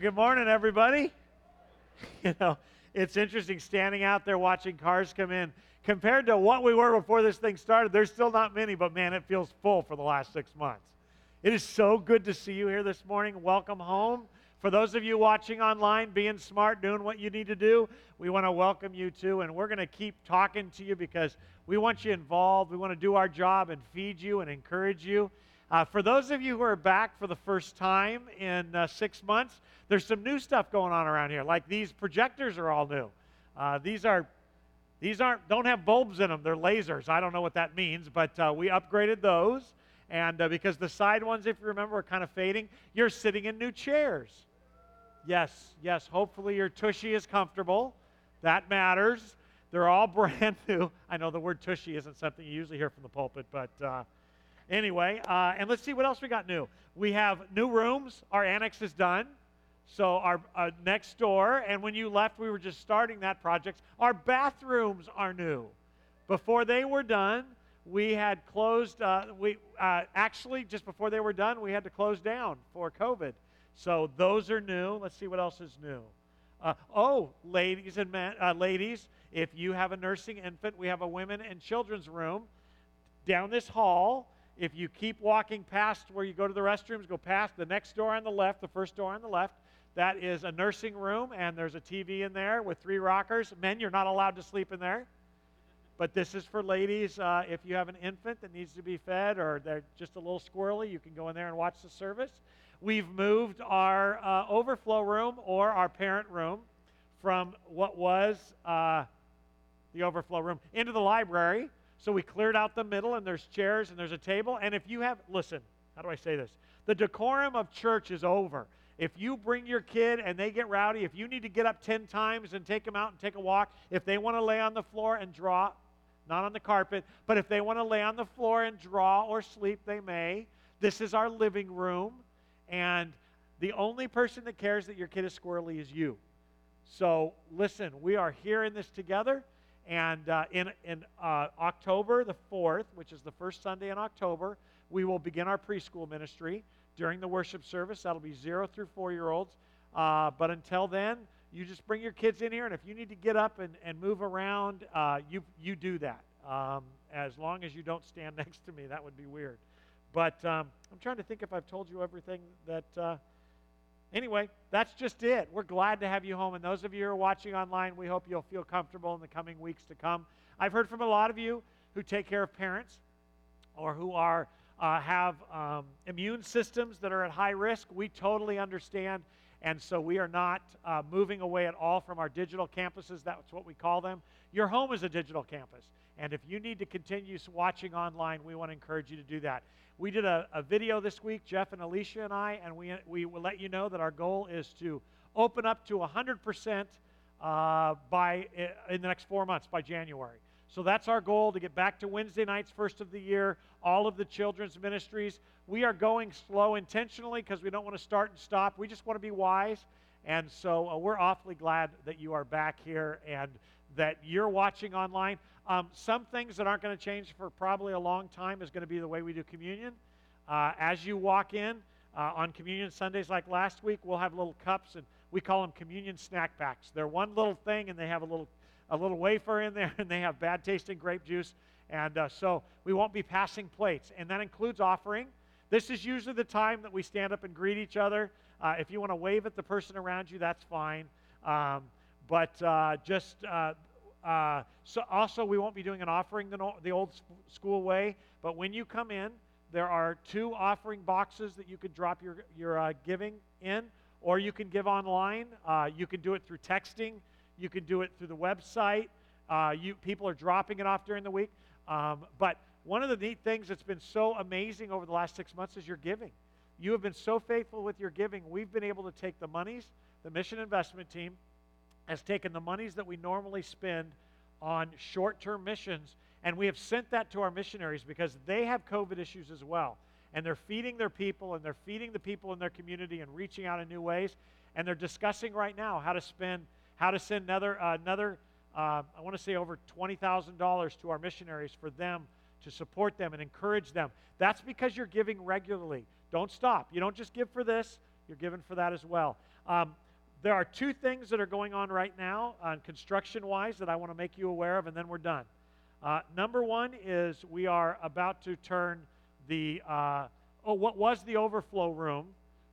Good morning, everybody. You know, it's interesting standing out there watching cars come in. Compared to what we were before this thing started, there's still not many, but man, it feels full for the last six months. It is so good to see you here this morning. Welcome home. For those of you watching online, being smart, doing what you need to do, we want to welcome you too. And we're going to keep talking to you because we want you involved. We want to do our job and feed you and encourage you. Uh, for those of you who are back for the first time in uh, six months, there's some new stuff going on around here. Like these projectors are all new. Uh, these are these aren't don't have bulbs in them. They're lasers. I don't know what that means, but uh, we upgraded those. And uh, because the side ones, if you remember, are kind of fading, you're sitting in new chairs. Yes, yes. Hopefully your tushy is comfortable. That matters. They're all brand new. I know the word tushy isn't something you usually hear from the pulpit, but uh, Anyway, uh, and let's see what else we got new. We have new rooms. Our annex is done. So our uh, next door, and when you left, we were just starting that project. Our bathrooms are new. Before they were done, we had closed. Uh, we uh, actually just before they were done, we had to close down for COVID. So those are new. Let's see what else is new. Uh, oh, ladies and men, uh, ladies, if you have a nursing infant, we have a women and children's room down this hall if you keep walking past where you go to the restrooms, go past the next door on the left, the first door on the left. That is a nursing room, and there's a TV in there with three rockers. Men, you're not allowed to sleep in there. But this is for ladies. Uh, if you have an infant that needs to be fed or they're just a little squirrely, you can go in there and watch the service. We've moved our uh, overflow room or our parent room from what was uh, the overflow room into the library. So we cleared out the middle, and there's chairs and there's a table. And if you have, listen, how do I say this? The decorum of church is over. If you bring your kid and they get rowdy, if you need to get up 10 times and take them out and take a walk, if they want to lay on the floor and draw, not on the carpet, but if they want to lay on the floor and draw or sleep, they may. This is our living room. And the only person that cares that your kid is squirrely is you. So listen, we are here in this together. And uh, in, in uh, October the 4th, which is the first Sunday in October, we will begin our preschool ministry during the worship service. That'll be zero through four year olds. Uh, but until then, you just bring your kids in here, and if you need to get up and, and move around, uh, you, you do that. Um, as long as you don't stand next to me, that would be weird. But um, I'm trying to think if I've told you everything that uh, Anyway, that's just it. We're glad to have you home. And those of you who are watching online, we hope you'll feel comfortable in the coming weeks to come. I've heard from a lot of you who take care of parents or who are uh, have um, immune systems that are at high risk. We totally understand. And so we are not uh, moving away at all from our digital campuses. That's what we call them. Your home is a digital campus. And if you need to continue watching online, we want to encourage you to do that. We did a, a video this week, Jeff and Alicia and I, and we, we will let you know that our goal is to open up to 100% uh, by in the next four months by January. So that's our goal to get back to Wednesday nights, first of the year, all of the children's ministries. We are going slow intentionally because we don't want to start and stop. We just want to be wise. And so uh, we're awfully glad that you are back here and that you're watching online. Um, some things that aren't going to change for probably a long time is going to be the way we do communion. Uh, as you walk in uh, on communion Sundays, like last week, we'll have little cups, and we call them communion snack packs. They're one little thing, and they have a little a little wafer in there, and they have bad tasting grape juice. And uh, so we won't be passing plates, and that includes offering. This is usually the time that we stand up and greet each other. Uh, if you want to wave at the person around you, that's fine. Um, but uh, just uh, so also we won't be doing an offering the old school way. But when you come in, there are two offering boxes that you could drop your your uh, giving in, or you can give online. Uh, you can do it through texting. You can do it through the website. Uh, you people are dropping it off during the week. Um, but one of the neat things that's been so amazing over the last six months is your giving. You have been so faithful with your giving. We've been able to take the monies, the mission investment team, has taken the monies that we normally spend on short term missions and we have sent that to our missionaries because they have COVID issues as well. And they're feeding their people and they're feeding the people in their community and reaching out in new ways. And they're discussing right now how to spend, how to send another, uh, another uh, I want to say over $20,000 to our missionaries for them to support them and encourage them. That's because you're giving regularly. Don't stop. You don't just give for this, you're giving for that as well. Um, there are two things that are going on right now, uh, construction wise, that I want to make you aware of, and then we're done. Uh, number one is we are about to turn the, uh, oh, what was the overflow room.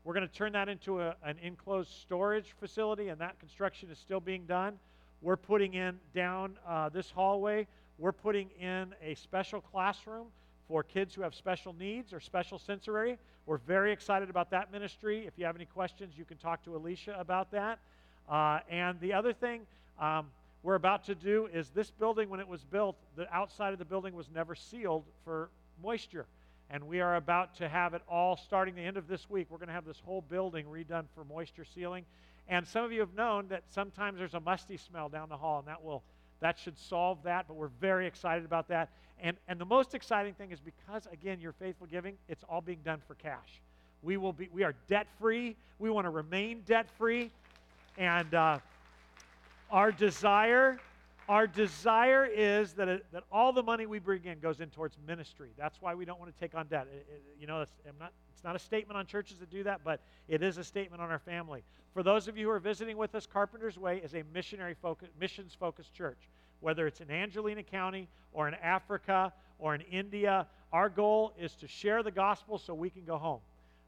We're going to turn that into a, an enclosed storage facility, and that construction is still being done. We're putting in down uh, this hallway, we're putting in a special classroom for kids who have special needs or special sensory. We're very excited about that ministry. If you have any questions, you can talk to Alicia about that. Uh, and the other thing um, we're about to do is this building, when it was built, the outside of the building was never sealed for moisture. And we are about to have it all starting the end of this week. We're going to have this whole building redone for moisture sealing. And some of you have known that sometimes there's a musty smell down the hall, and that will that should solve that, but we're very excited about that. And, and the most exciting thing is because, again, you're faithful giving, it's all being done for cash. We, will be, we are debt free. We want to remain debt free. And uh, our desire our desire is that, it, that all the money we bring in goes in towards ministry. That's why we don't want to take on debt. It, it, you know, it's, not, it's not a statement on churches that do that, but it is a statement on our family. For those of you who are visiting with us, Carpenter's Way is a missionary focus, missions focused church. Whether it's in Angelina County or in Africa or in India, our goal is to share the gospel so we can go home.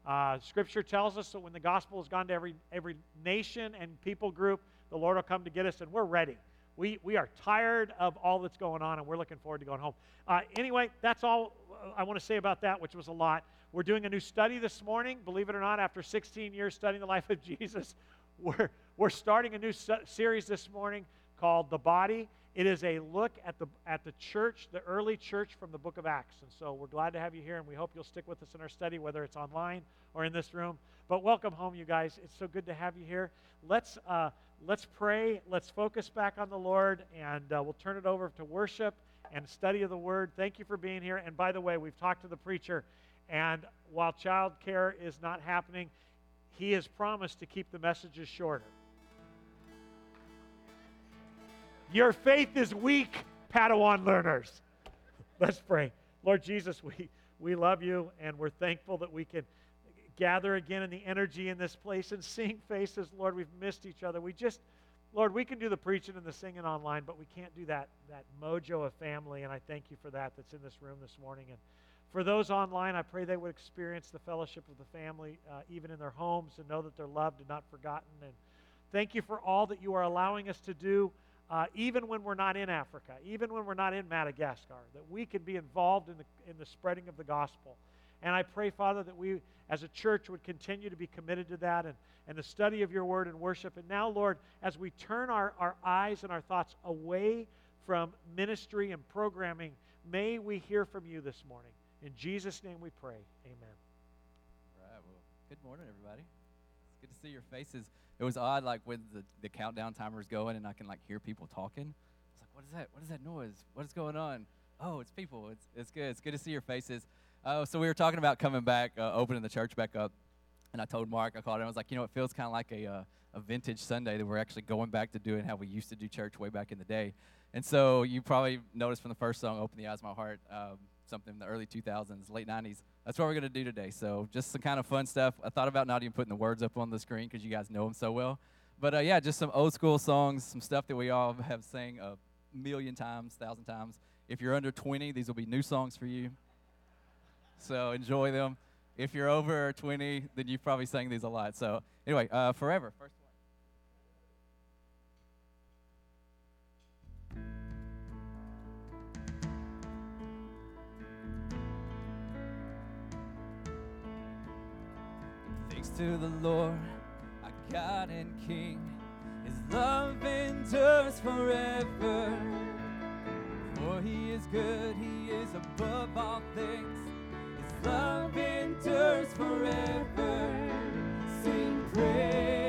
Uh, scripture tells us that when the gospel has gone to every, every nation and people group, the Lord will come to get us, and we're ready. We, we are tired of all that's going on, and we're looking forward to going home. Uh, anyway, that's all I want to say about that, which was a lot. We're doing a new study this morning. Believe it or not, after 16 years studying the life of Jesus, we're, we're starting a new series this morning called The Body. It is a look at the, at the church, the early church from the book of Acts. And so we're glad to have you here, and we hope you'll stick with us in our study, whether it's online or in this room. But welcome home, you guys. It's so good to have you here. Let's, uh, let's pray. Let's focus back on the Lord, and uh, we'll turn it over to worship and study of the Word. Thank you for being here. And by the way, we've talked to the preacher, and while child care is not happening, he has promised to keep the messages shorter. Your faith is weak, Padawan learners. Let's pray. Lord Jesus, we, we love you, and we're thankful that we can gather again in the energy in this place and seeing faces. Lord, we've missed each other. We just, Lord, we can do the preaching and the singing online, but we can't do that, that mojo of family, and I thank you for that that's in this room this morning. And for those online, I pray they would experience the fellowship of the family, uh, even in their homes, and know that they're loved and not forgotten. And thank you for all that you are allowing us to do, uh, even when we're not in Africa, even when we're not in Madagascar, that we can be involved in the, in the spreading of the gospel. And I pray, Father, that we as a church would continue to be committed to that and, and the study of your word and worship. And now, Lord, as we turn our, our eyes and our thoughts away from ministry and programming, may we hear from you this morning. In Jesus' name we pray. Amen. All right. Well, good morning, everybody. It's good to see your faces. It was odd, like when the, the countdown timer is going and I can like hear people talking. It's like, what is that? What is that noise? What is going on? Oh, it's people. It's, it's good. It's good to see your faces. Uh, so we were talking about coming back, uh, opening the church back up, and I told Mark, I called him, I was like, you know, it feels kind of like a, uh, a vintage Sunday that we're actually going back to doing how we used to do church way back in the day. And so you probably noticed from the first song, Open the Eyes of My Heart, um, something in the early 2000s, late 90s. That's what we're going to do today. So just some kind of fun stuff. I thought about not even putting the words up on the screen because you guys know them so well. But uh, yeah, just some old school songs, some stuff that we all have sang a million times, thousand times. If you're under 20, these will be new songs for you. So enjoy them. If you're over 20, then you've probably sang these a lot. So anyway, uh, forever. First one. Thanks to the Lord, our God and King. His love endures forever. For he is good, he is above all things love endures forever. Sing praise.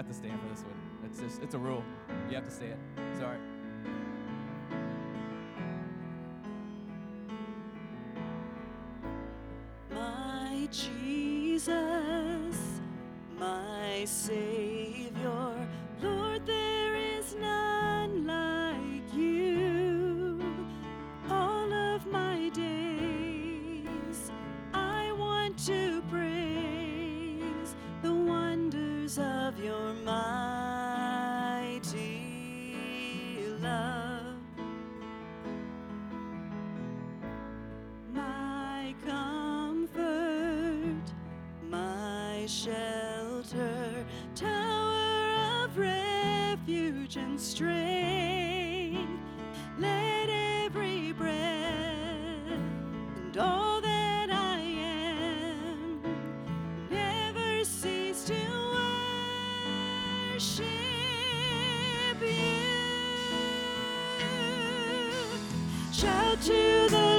have to stand for this one. It's just it's a rule. You have to say it. It's all right. My Jesus, my Savior. worship you. Shout to the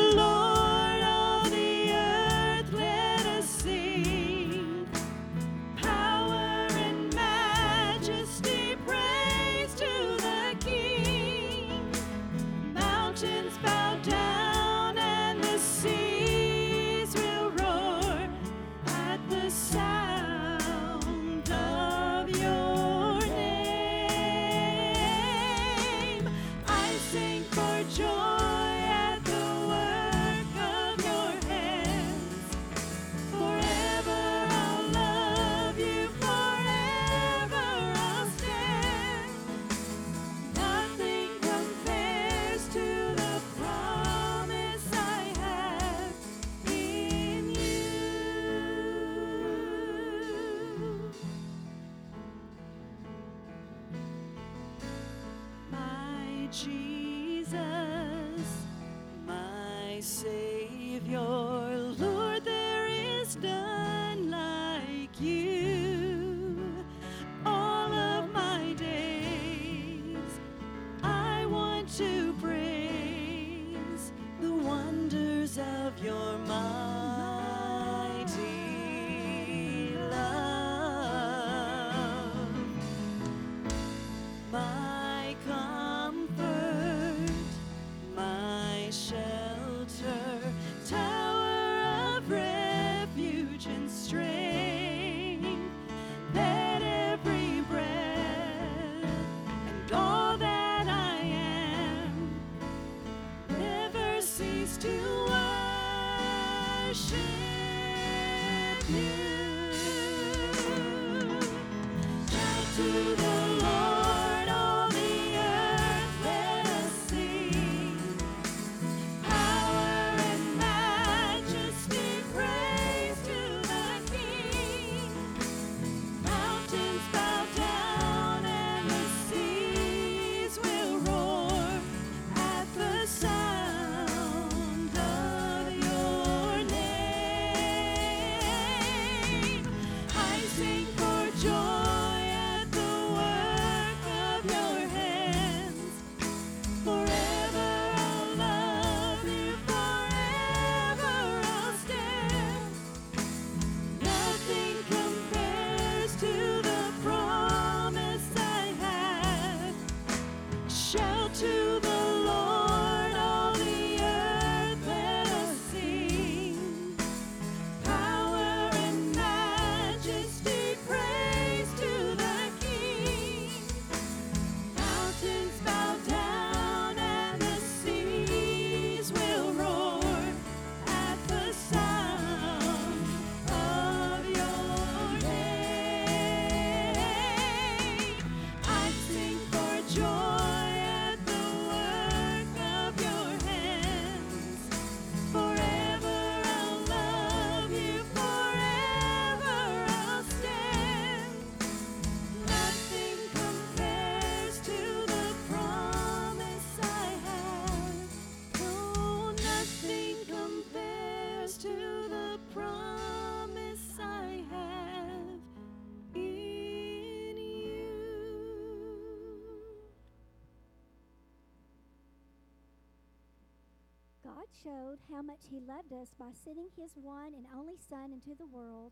how much He loved us by sending His one and only Son into the world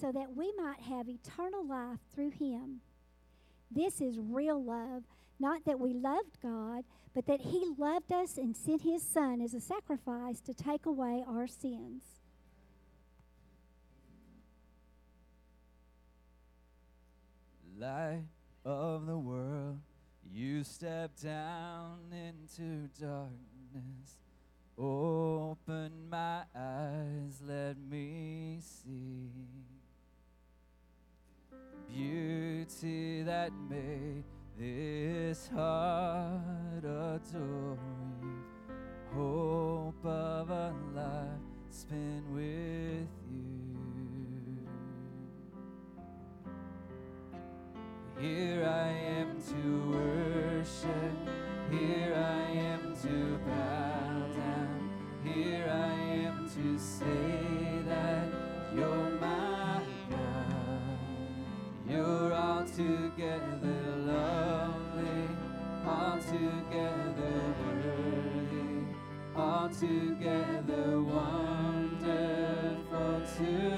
so that we might have eternal life through Him. This is real love, not that we loved God, but that He loved us and sent His Son as a sacrifice to take away our sins. Light of the world, you step down into darkness. Open my eyes, let me see beauty that made this heart adore you. Hope of a life spent with you. Here I am to worship. Here I am to bow to say that you're my God. You're altogether lovely, altogether worthy, altogether wonderful to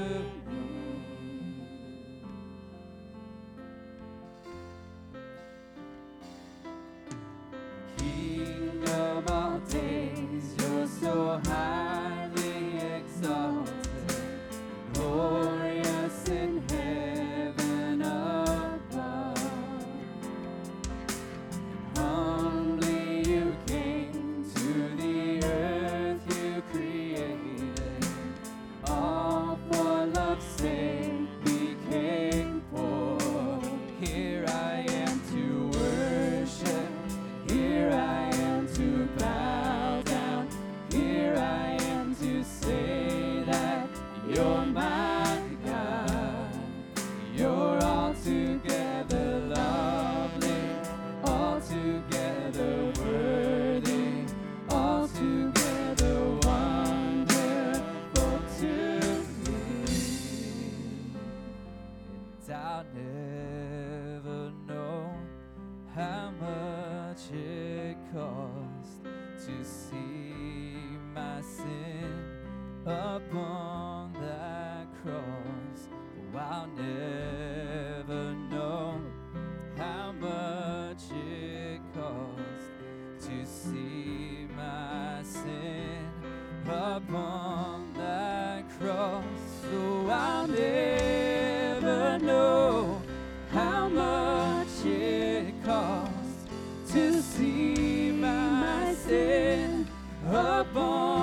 never know how much it costs to see my sin upon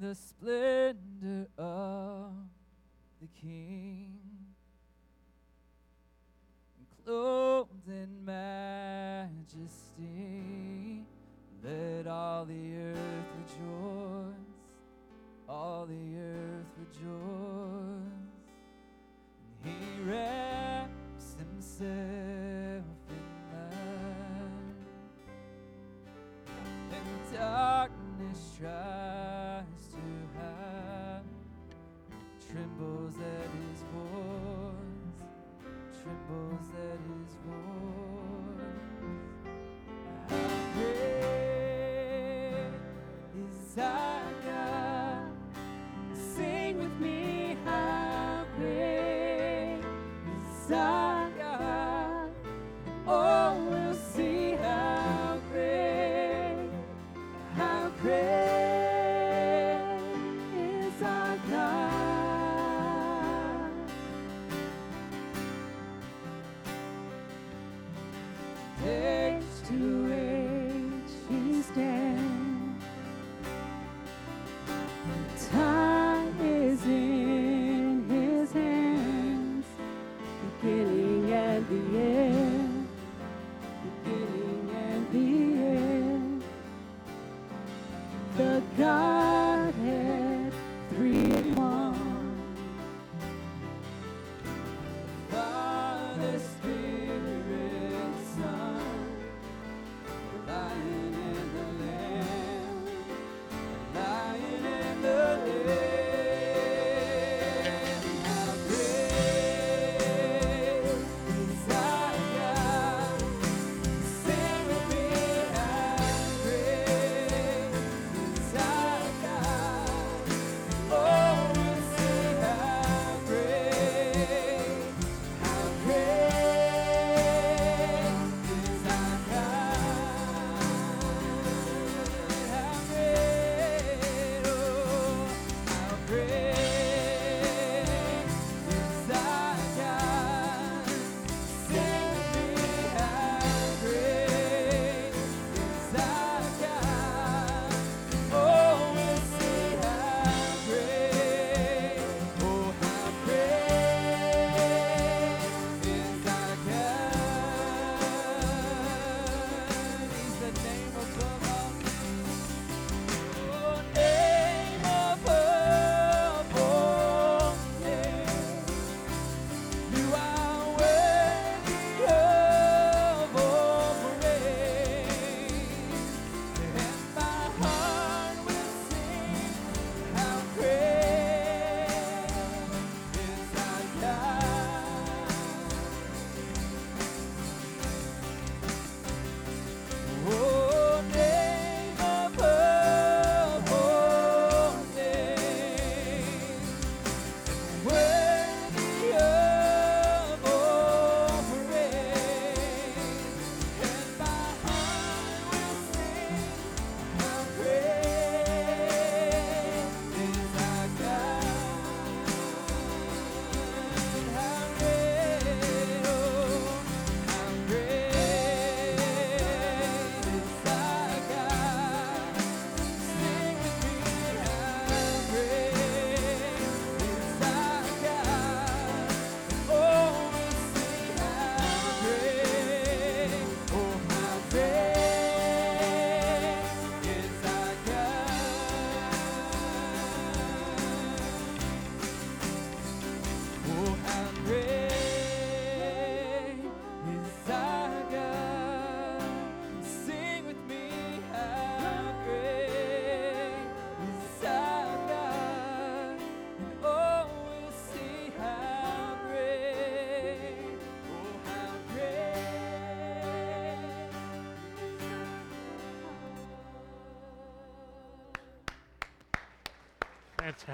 the splendor of the King, clothed in majesty, let all the earth rejoice.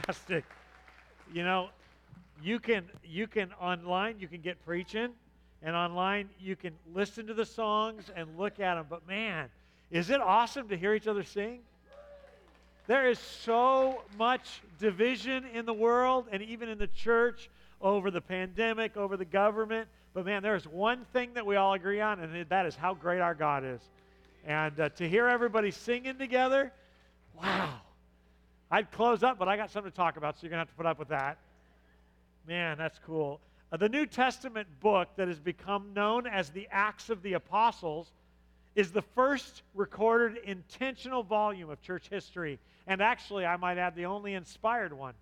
fantastic. You know, you can you can online you can get preaching, and online you can listen to the songs and look at them. But man, is it awesome to hear each other sing? There is so much division in the world and even in the church over the pandemic, over the government. But man, there's one thing that we all agree on, and that is how great our God is. And uh, to hear everybody singing together, wow, I'd close up, but I got something to talk about, so you're going to have to put up with that. Man, that's cool. Uh, the New Testament book that has become known as the Acts of the Apostles is the first recorded intentional volume of church history, and actually, I might add, the only inspired one.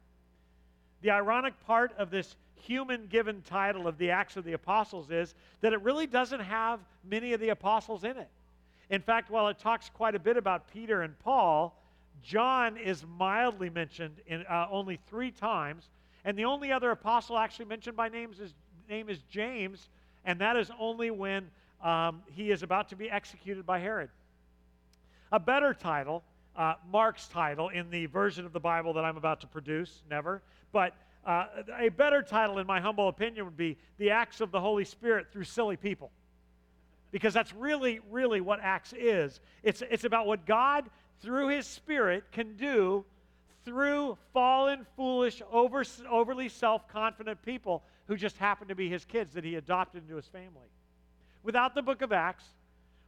The ironic part of this human given title of the Acts of the Apostles is that it really doesn't have many of the apostles in it. In fact, while it talks quite a bit about Peter and Paul, John is mildly mentioned in uh, only three times, and the only other apostle actually mentioned by names is, name is James, and that is only when um, he is about to be executed by Herod. A better title, uh, Mark's title in the version of the Bible that I'm about to produce, never, but uh, a better title, in my humble opinion, would be The Acts of the Holy Spirit Through Silly People. Because that's really, really what Acts is. It's, it's about what God, through His Spirit, can do through fallen, foolish, over, overly self confident people who just happen to be His kids that He adopted into His family. Without the book of Acts,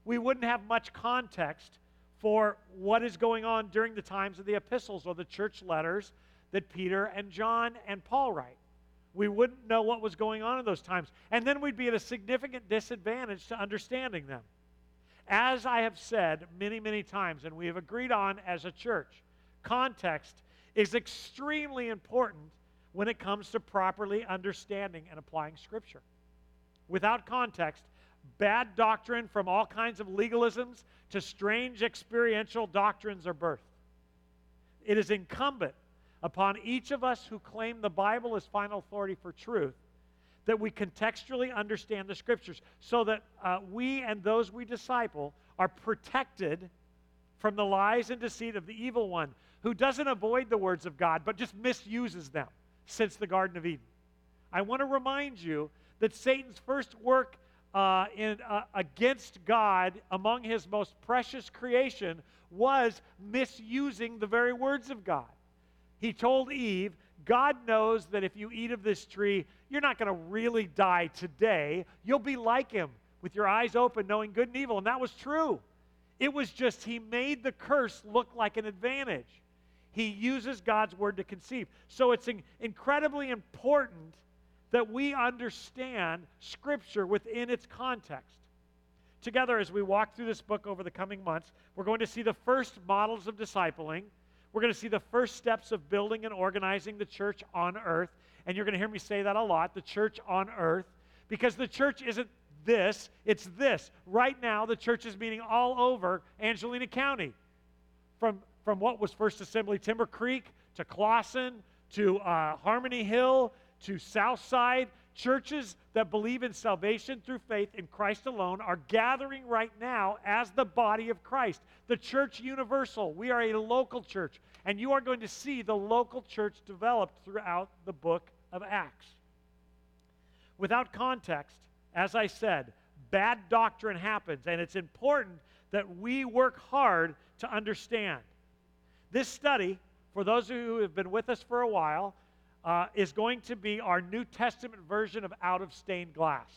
we wouldn't have much context for what is going on during the times of the epistles or the church letters that Peter and John and Paul write. We wouldn't know what was going on in those times. And then we'd be at a significant disadvantage to understanding them. As I have said many, many times, and we have agreed on as a church, context is extremely important when it comes to properly understanding and applying Scripture. Without context, bad doctrine from all kinds of legalisms to strange experiential doctrines are birthed. It is incumbent upon each of us who claim the Bible as final authority for truth that we contextually understand the Scriptures so that uh, we and those we disciple are protected from the lies and deceit of the evil one who doesn't avoid the words of God but just misuses them since the Garden of Eden. I want to remind you that Satan's first work uh, in, uh, against God among his most precious creation was misusing the very words of God. He told Eve, God knows that if you eat of this tree, you're not going to really die today. You'll be like him with your eyes open, knowing good and evil. And that was true. It was just he made the curse look like an advantage. He uses God's word to conceive. So it's in- incredibly important that we understand Scripture within its context. Together, as we walk through this book over the coming months, we're going to see the first models of discipling. We're going to see the first steps of building and organizing the church on earth. And you're going to hear me say that a lot the church on earth, because the church isn't this, it's this. Right now, the church is meeting all over Angelina County. From, from what was First Assembly Timber Creek to Clawson to uh, Harmony Hill to Southside, churches that believe in salvation through faith in Christ alone are gathering right now as the body of Christ. The church universal. We are a local church, and you are going to see the local church developed throughout the book of Acts. Without context, as I said, bad doctrine happens, and it's important that we work hard to understand. This study, for those who have been with us for a while, uh, is going to be our New Testament version of out of stained glass.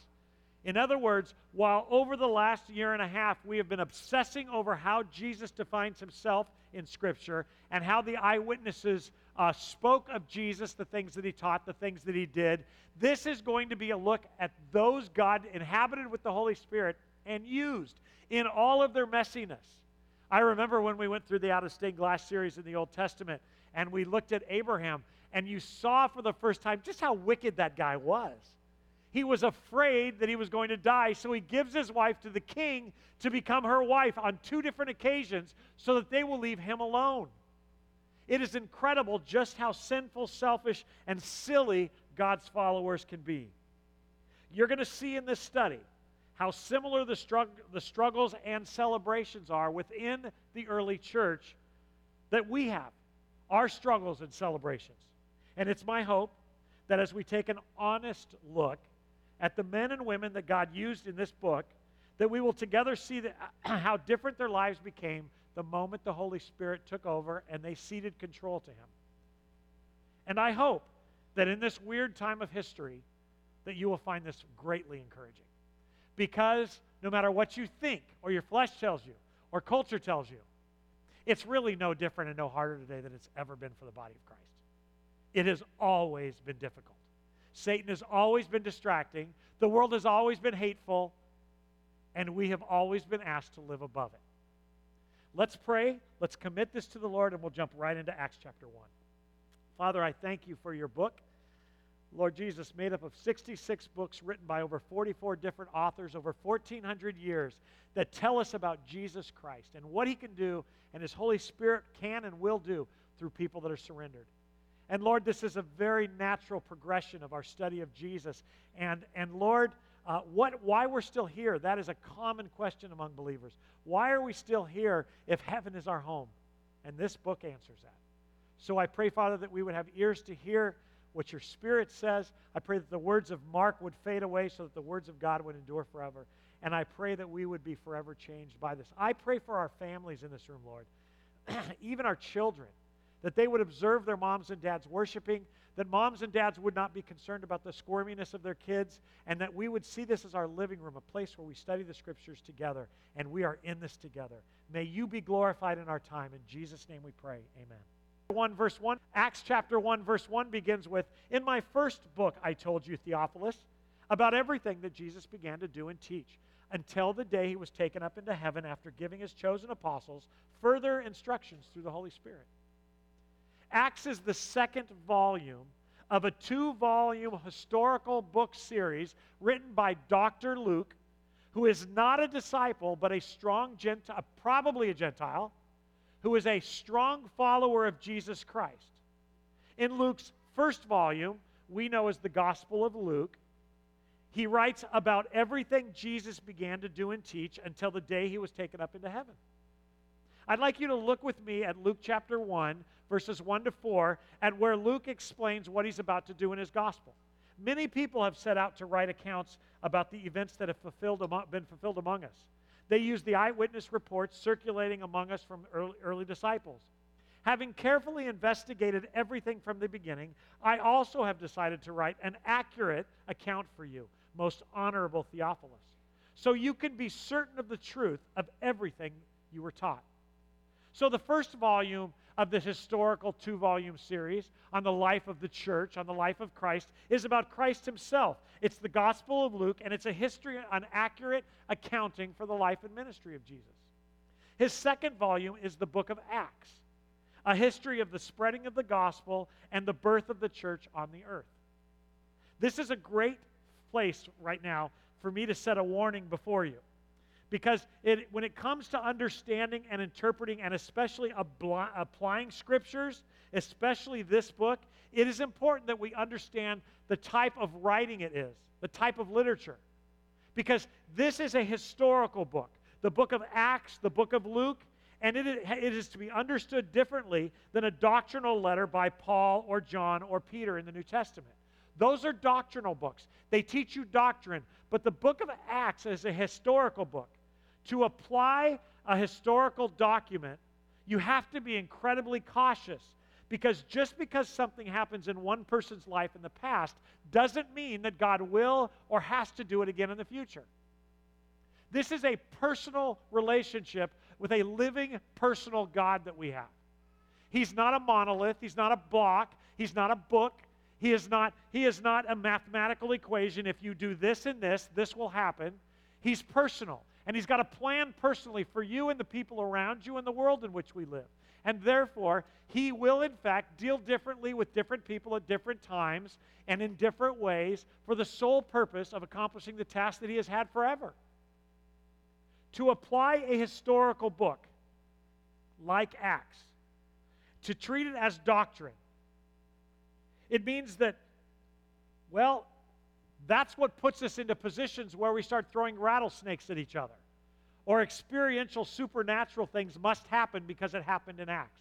In other words, while over the last year and a half we have been obsessing over how Jesus defines himself in Scripture and how the eyewitnesses uh, spoke of Jesus, the things that he taught, the things that he did, this is going to be a look at those God inhabited with the Holy Spirit and used in all of their messiness. I remember when we went through the Out of Stained Glass series in the Old Testament and we looked at Abraham and you saw for the first time just how wicked that guy was. He was afraid that he was going to die, so he gives his wife to the king to become her wife on two different occasions so that they will leave him alone. It is incredible just how sinful, selfish, and silly God's followers can be. You're going to see in this study how similar the, strugg- the struggles and celebrations are within the early church that we have, our struggles and celebrations. And it's my hope that as we take an honest look at the men and women that God used in this book, that we will together see how different their lives became the moment the Holy Spirit took over and they ceded control to Him. And I hope that in this weird time of history, that you will find this greatly encouraging. Because no matter what you think, or your flesh tells you, or culture tells you, it's really no different and no harder today than it's ever been for the body of Christ. It has always been difficult. Satan has always been distracting, the world has always been hateful, and we have always been asked to live above it. Let's pray. Let's commit this to the Lord, and we'll jump right into Acts chapter 1. Father, I thank you for your book. Lord Jesus, made up of 66 books written by over 44 different authors over 1,400 years that tell us about Jesus Christ and what he can do and his Holy Spirit can and will do through people that are surrendered. And Lord, this is a very natural progression of our study of Jesus. And, and Lord, uh, what, why we're still here, that is a common question among believers. Why are we still here if heaven is our home? And this book answers that. So I pray, Father, that we would have ears to hear what your Spirit says. I pray that the words of Mark would fade away so that the words of God would endure forever. And I pray that we would be forever changed by this. I pray for our families in this room, Lord, even our children, that they would observe their moms and dads worshiping, that moms and dads would not be concerned about the squirminess of their kids, and that we would see this as our living room, a place where we study the scriptures together, and we are in this together. May you be glorified in our time. In Jesus' name we pray. Amen. 1 verse 1 acts chapter 1 verse 1 begins with in my first book i told you theophilus about everything that jesus began to do and teach until the day he was taken up into heaven after giving his chosen apostles further instructions through the holy spirit acts is the second volume of a two volume historical book series written by dr luke who is not a disciple but a strong gentile uh, probably a gentile who is a strong follower of Jesus Christ. In Luke's first volume, we know as the Gospel of Luke, he writes about everything Jesus began to do and teach until the day he was taken up into heaven. I'd like you to look with me at Luke chapter 1, verses 1 to 4, and where Luke explains what he's about to do in his gospel. Many people have set out to write accounts about the events that have fulfilled, been fulfilled among us. They use the eyewitness reports circulating among us from early, early disciples. Having carefully investigated everything from the beginning, I also have decided to write an accurate account for you, most honorable Theophilus, so you can be certain of the truth of everything you were taught. So, the first volume of the historical two volume series on the life of the church, on the life of Christ, is about Christ himself. It's the Gospel of Luke, and it's a history, an accurate accounting for the life and ministry of Jesus. His second volume is the book of Acts, a history of the spreading of the gospel and the birth of the church on the earth. This is a great place right now for me to set a warning before you. Because it, when it comes to understanding and interpreting, and especially applying scriptures, especially this book, it is important that we understand the type of writing it is, the type of literature. Because this is a historical book. The book of Acts, the book of Luke, and it is to be understood differently than a doctrinal letter by Paul or John or Peter in the New Testament. Those are doctrinal books. They teach you doctrine. But the book of Acts is a historical book. To apply a historical document, you have to be incredibly cautious because just because something happens in one person's life in the past doesn't mean that God will or has to do it again in the future. This is a personal relationship with a living personal God that we have. He's not a monolith, he's not a block, he's not a book, he is not he is not a mathematical equation if you do this and this, this will happen. He's personal. And He's got a plan personally for you and the people around you and the world in which we live. And therefore, He will, in fact, deal differently with different people at different times and in different ways for the sole purpose of accomplishing the task that He has had forever. To apply a historical book like Acts, to treat it as doctrine, it means that, well, that's what puts us into positions where we start throwing rattlesnakes at each other. Or experiential supernatural things must happen because it happened in Acts.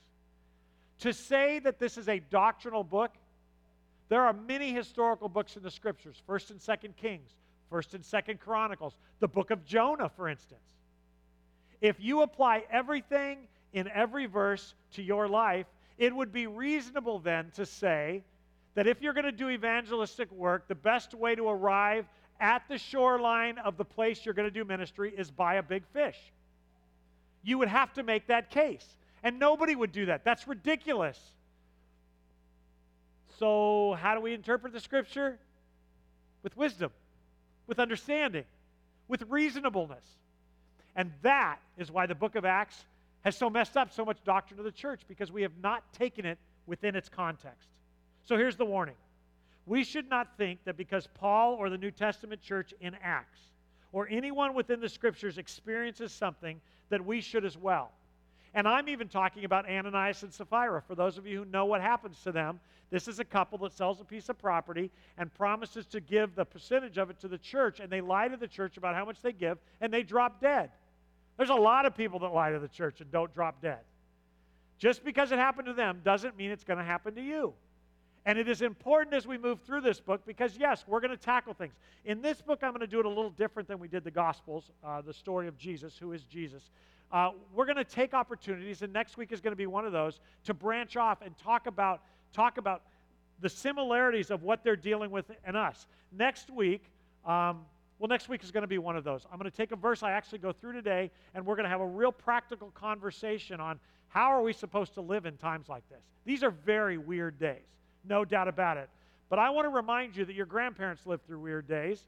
To say that this is a doctrinal book, there are many historical books in the scriptures, 1st and 2nd Kings, 1st and 2nd Chronicles, the book of Jonah, for instance. If you apply everything in every verse to your life, it would be reasonable then to say that if you're going to do evangelistic work, the best way to arrive at the shoreline of the place you're going to do ministry is by a big fish. You would have to make that case. And nobody would do that. That's ridiculous. So, how do we interpret the scripture? With wisdom, with understanding, with reasonableness. And that is why the book of Acts has so messed up so much doctrine of the church because we have not taken it within its context. So here's the warning we should not think that because Paul or the New Testament church in Acts or anyone within the scriptures experiences something that we should as well. And I'm even talking about Ananias and Sapphira. For those of you who know what happens to them, this is a couple that sells a piece of property and promises to give the percentage of it to the church, and they lie to the church about how much they give, and they drop dead. There's a lot of people that lie to the church and don't drop dead. Just because it happened to them doesn't mean it's going to happen to you. And it is important as we move through this book because, yes, we're going to tackle things. In this book, I'm going to do it a little different than we did the Gospels, uh, the story of Jesus, who is Jesus. Uh, we're going to take opportunities, and next week is going to be one of those, to branch off and talk about, talk about the similarities of what they're dealing with and us. Next week, um, well, next week is going to be one of those. I'm going to take a verse I actually go through today, and we're going to have a real practical conversation on how are we supposed to live in times like this. These are very weird days no doubt about it. But I want to remind you that your grandparents lived through weird days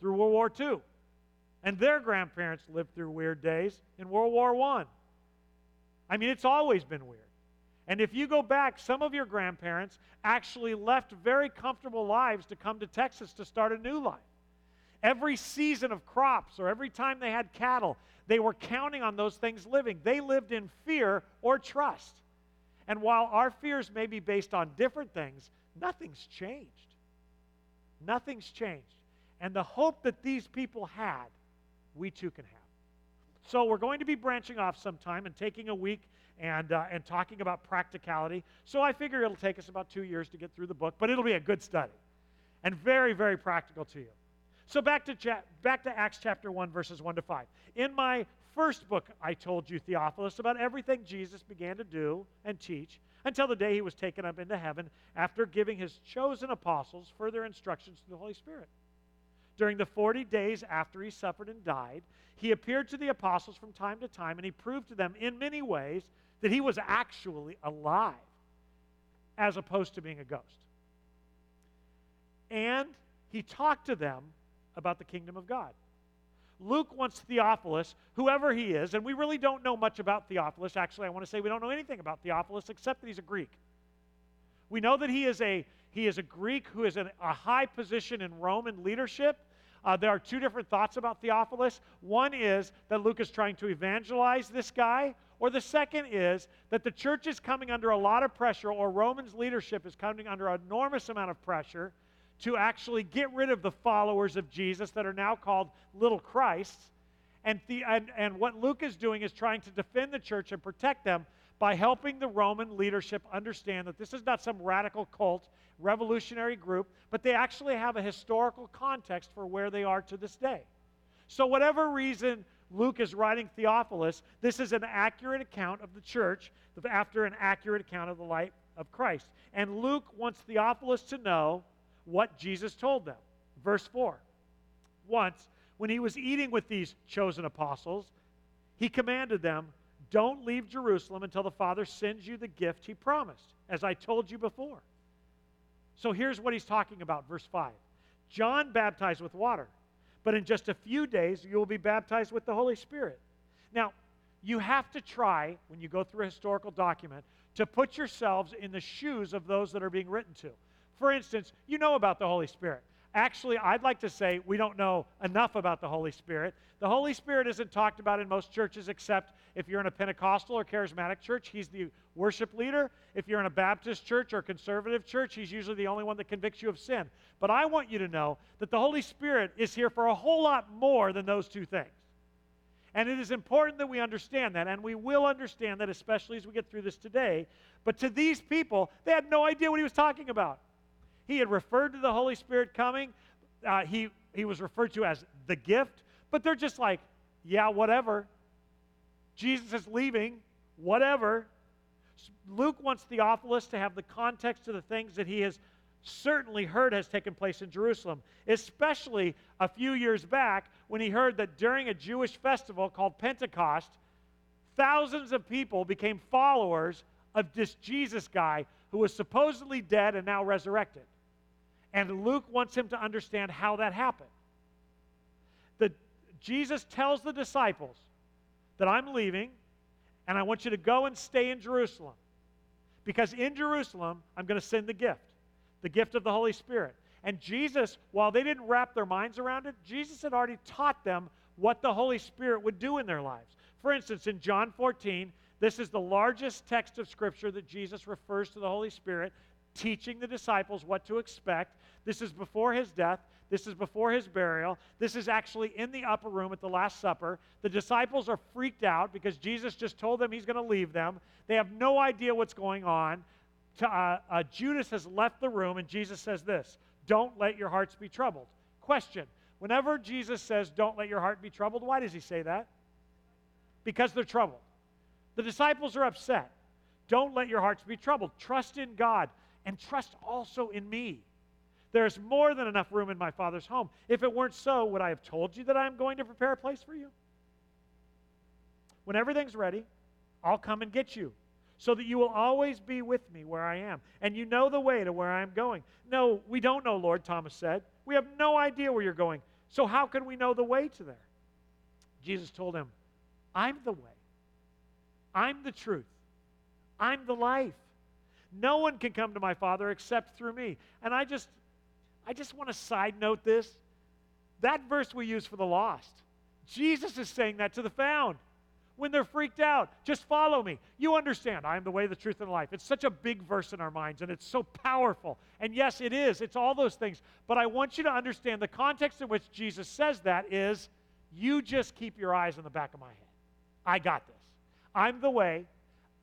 through World War II. And their grandparents lived through weird days in World War I. I mean, it's always been weird. And if you go back, some of your grandparents actually left very comfortable lives to come to Texas to start a new life. Every season of crops or every time they had cattle, they were counting on those things living. They lived in fear or trust. And while our fears may be based on different things, nothing's changed. Nothing's changed. And the hope that these people had, we too can have. So we're going to be branching off sometime and taking a week and, uh, and talking about practicality. So I figure it'll take us about two years to get through the book, but it'll be a good study and very, very practical to you. So back to, cha- back to Acts chapter 1, verses 1 to 5. In my first book, I told you, Theophilus, about everything Jesus began to do and teach until the day he was taken up into heaven after giving his chosen apostles further instructions through the Holy Spirit. During the 40 days after he suffered and died, he appeared to the apostles from time to time, and he proved to them in many ways that he was actually alive, as opposed to being a ghost. And he talked to them about the kingdom of God. Luke wants Theophilus, whoever he is, and we really don't know much about Theophilus. Actually, I want to say we don't know anything about Theophilus except that he's a Greek. We know that he is a, he is a Greek who is in a high position in Roman leadership. Uh, there are two different thoughts about Theophilus. One is that Luke is trying to evangelize this guy, or the second is that the church is coming under a lot of pressure, or Roman's leadership is coming under an enormous amount of pressure to actually get rid of the followers of Jesus that are now called little Christs. And, the, and, and what Luke is doing is trying to defend the church and protect them by helping the Roman leadership understand that this is not some radical cult, revolutionary group, but they actually have a historical context for where they are to this day. So, whatever reason Luke is writing Theophilus, this is an accurate account of the church after an accurate account of the life of Christ. And Luke wants Theophilus to know what Jesus told them. Verse 4 Once, when he was eating with these chosen apostles, he commanded them, Don't leave Jerusalem until the Father sends you the gift he promised, as I told you before. So here's what he's talking about, verse 5. John baptized with water, but in just a few days you will be baptized with the Holy Spirit. Now, you have to try, when you go through a historical document, to put yourselves in the shoes of those that are being written to. For instance, you know about the Holy Spirit. Actually, I'd like to say we don't know enough about the Holy Spirit. The Holy Spirit isn't talked about in most churches except if you're in a Pentecostal or charismatic church, he's the worship leader. If you're in a Baptist church or conservative church, he's usually the only one that convicts you of sin. But I want you to know that the Holy Spirit is here for a whole lot more than those two things. And it is important that we understand that, and we will understand that, especially as we get through this today. But to these people, they had no idea what he was talking about. He had referred to the Holy Spirit coming. Uh, he, he was referred to as the gift, but they're just like, yeah, whatever. Jesus is leaving, whatever. Luke wants Theophilus to have the context of the things that he has certainly heard has taken place in Jerusalem, especially a few years back when he heard that during a Jewish festival called Pentecost, thousands of people became followers of this Jesus guy who was supposedly dead and now resurrected. And Luke wants him to understand how that happened. The, Jesus tells the disciples that I'm leaving and I want you to go and stay in Jerusalem. Because in Jerusalem, I'm going to send the gift, the gift of the Holy Spirit. And Jesus, while they didn't wrap their minds around it, Jesus had already taught them what the Holy Spirit would do in their lives. For instance, in John 14, this is the largest text of Scripture that Jesus refers to the Holy Spirit, teaching the disciples what to expect. This is before his death. This is before his burial. This is actually in the upper room at the Last Supper. The disciples are freaked out because Jesus just told them he's going to leave them. They have no idea what's going on. Uh, uh, Judas has left the room, and Jesus says this Don't let your hearts be troubled. Question Whenever Jesus says, Don't let your heart be troubled, why does he say that? Because they're troubled. The disciples are upset. Don't let your hearts be troubled. Trust in God and trust also in me. There's more than enough room in my Father's home. If it weren't so, would I have told you that I'm going to prepare a place for you? When everything's ready, I'll come and get you so that you will always be with me where I am. And you know the way to where I am going. No, we don't know, Lord, Thomas said. We have no idea where you're going. So how can we know the way to there? Jesus told him, I'm the way. I'm the truth. I'm the life. No one can come to my Father except through me. And I just I just want to side note this. That verse we use for the lost. Jesus is saying that to the found when they're freaked out. Just follow me. You understand, I am the way, the truth, and the life. It's such a big verse in our minds, and it's so powerful. And yes, it is. It's all those things. But I want you to understand the context in which Jesus says that is you just keep your eyes on the back of my head. I got this. I'm the way,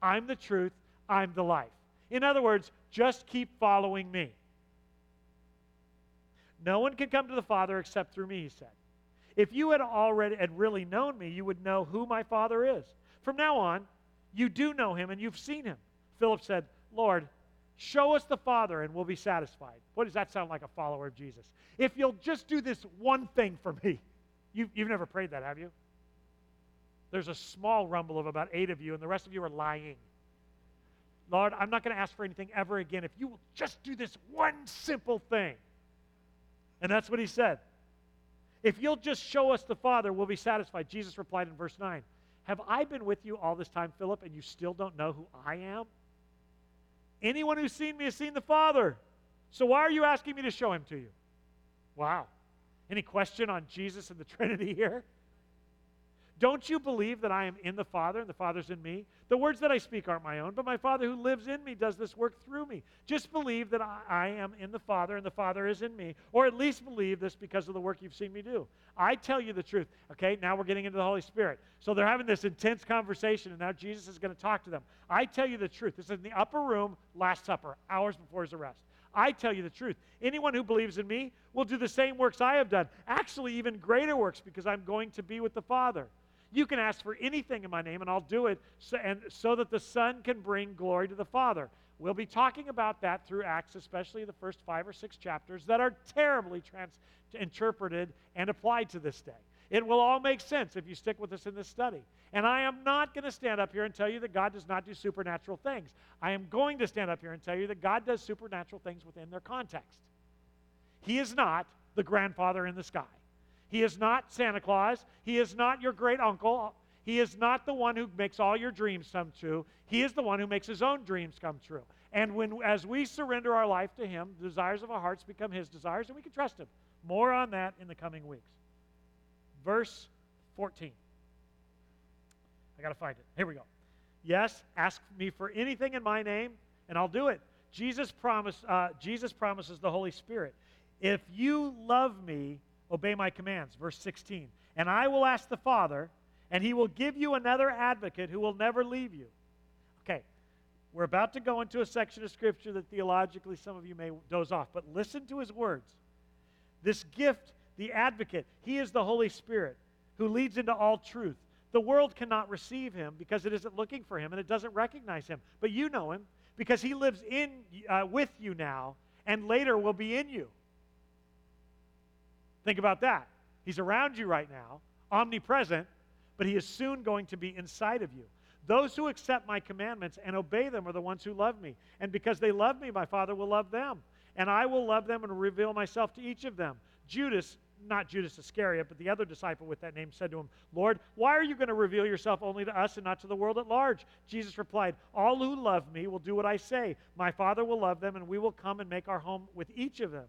I'm the truth, I'm the life. In other words, just keep following me. No one can come to the Father except through me, he said. If you had already had really known me, you would know who my Father is. From now on, you do know him and you've seen him. Philip said, Lord, show us the Father and we'll be satisfied. What does that sound like a follower of Jesus? If you'll just do this one thing for me. You, you've never prayed that, have you? There's a small rumble of about eight of you, and the rest of you are lying. Lord, I'm not going to ask for anything ever again if you will just do this one simple thing. And that's what he said. If you'll just show us the Father, we'll be satisfied. Jesus replied in verse 9 Have I been with you all this time, Philip, and you still don't know who I am? Anyone who's seen me has seen the Father. So why are you asking me to show him to you? Wow. Any question on Jesus and the Trinity here? Don't you believe that I am in the Father and the Father's in me? The words that I speak aren't my own, but my Father who lives in me does this work through me. Just believe that I, I, am in the Father and the Father is in me, or at least believe this because of the work you've seen me do. I tell you the truth. Okay, now we're getting into the Holy Spirit. So they're having this intense conversation, and now Jesus is going to talk to them. I tell you the truth. This is in the upper room, Last Supper, hours before his arrest. I tell you the truth. Anyone who believes in me will do the same works I have done, actually, even greater works, because I'm going to be with the Father. You can ask for anything in my name, and I'll do it, so, and so that the Son can bring glory to the Father. We'll be talking about that through Acts, especially the first five or six chapters that are terribly trans- interpreted and applied to this day. It will all make sense if you stick with us in this study. And I am not going to stand up here and tell you that God does not do supernatural things. I am going to stand up here and tell you that God does supernatural things within their context. He is not the grandfather in the sky. He is not Santa Claus. He is not your great uncle. He is not the one who makes all your dreams come true. He is the one who makes his own dreams come true. And when as we surrender our life to him, the desires of our hearts become his desires and we can trust him. More on that in the coming weeks. Verse 14. I got to find it. Here we go. Yes, ask me for anything in my name and I'll do it. Jesus promise uh, Jesus promises the Holy Spirit. If you love me, obey my commands. Verse 16. And I will ask the Father, and he will give you another advocate who will never leave you. Okay, we're about to go into a section of Scripture that theologically some of you may doze off, but listen to his words. This gift, the advocate, he is the Holy Spirit who leads into all truth. The world cannot receive him because it isn't looking for him and it doesn't recognize him. But you know him because he lives in uh, with you now and later will be in you. Think about that. He's around you right now, omnipresent, but he is soon going to be inside of you. Those who accept my commandments and obey them are the ones who love me. And because they love me, my Father will love them. And I will love them and reveal myself to each of them. Judas, not Judas Iscariot, but the other disciple with that name, said to him, Lord, why are you going to reveal yourself only to us and not to the world at large? Jesus replied, All who love me will do what I say. My Father will love them, and we will come and make our home with each of them.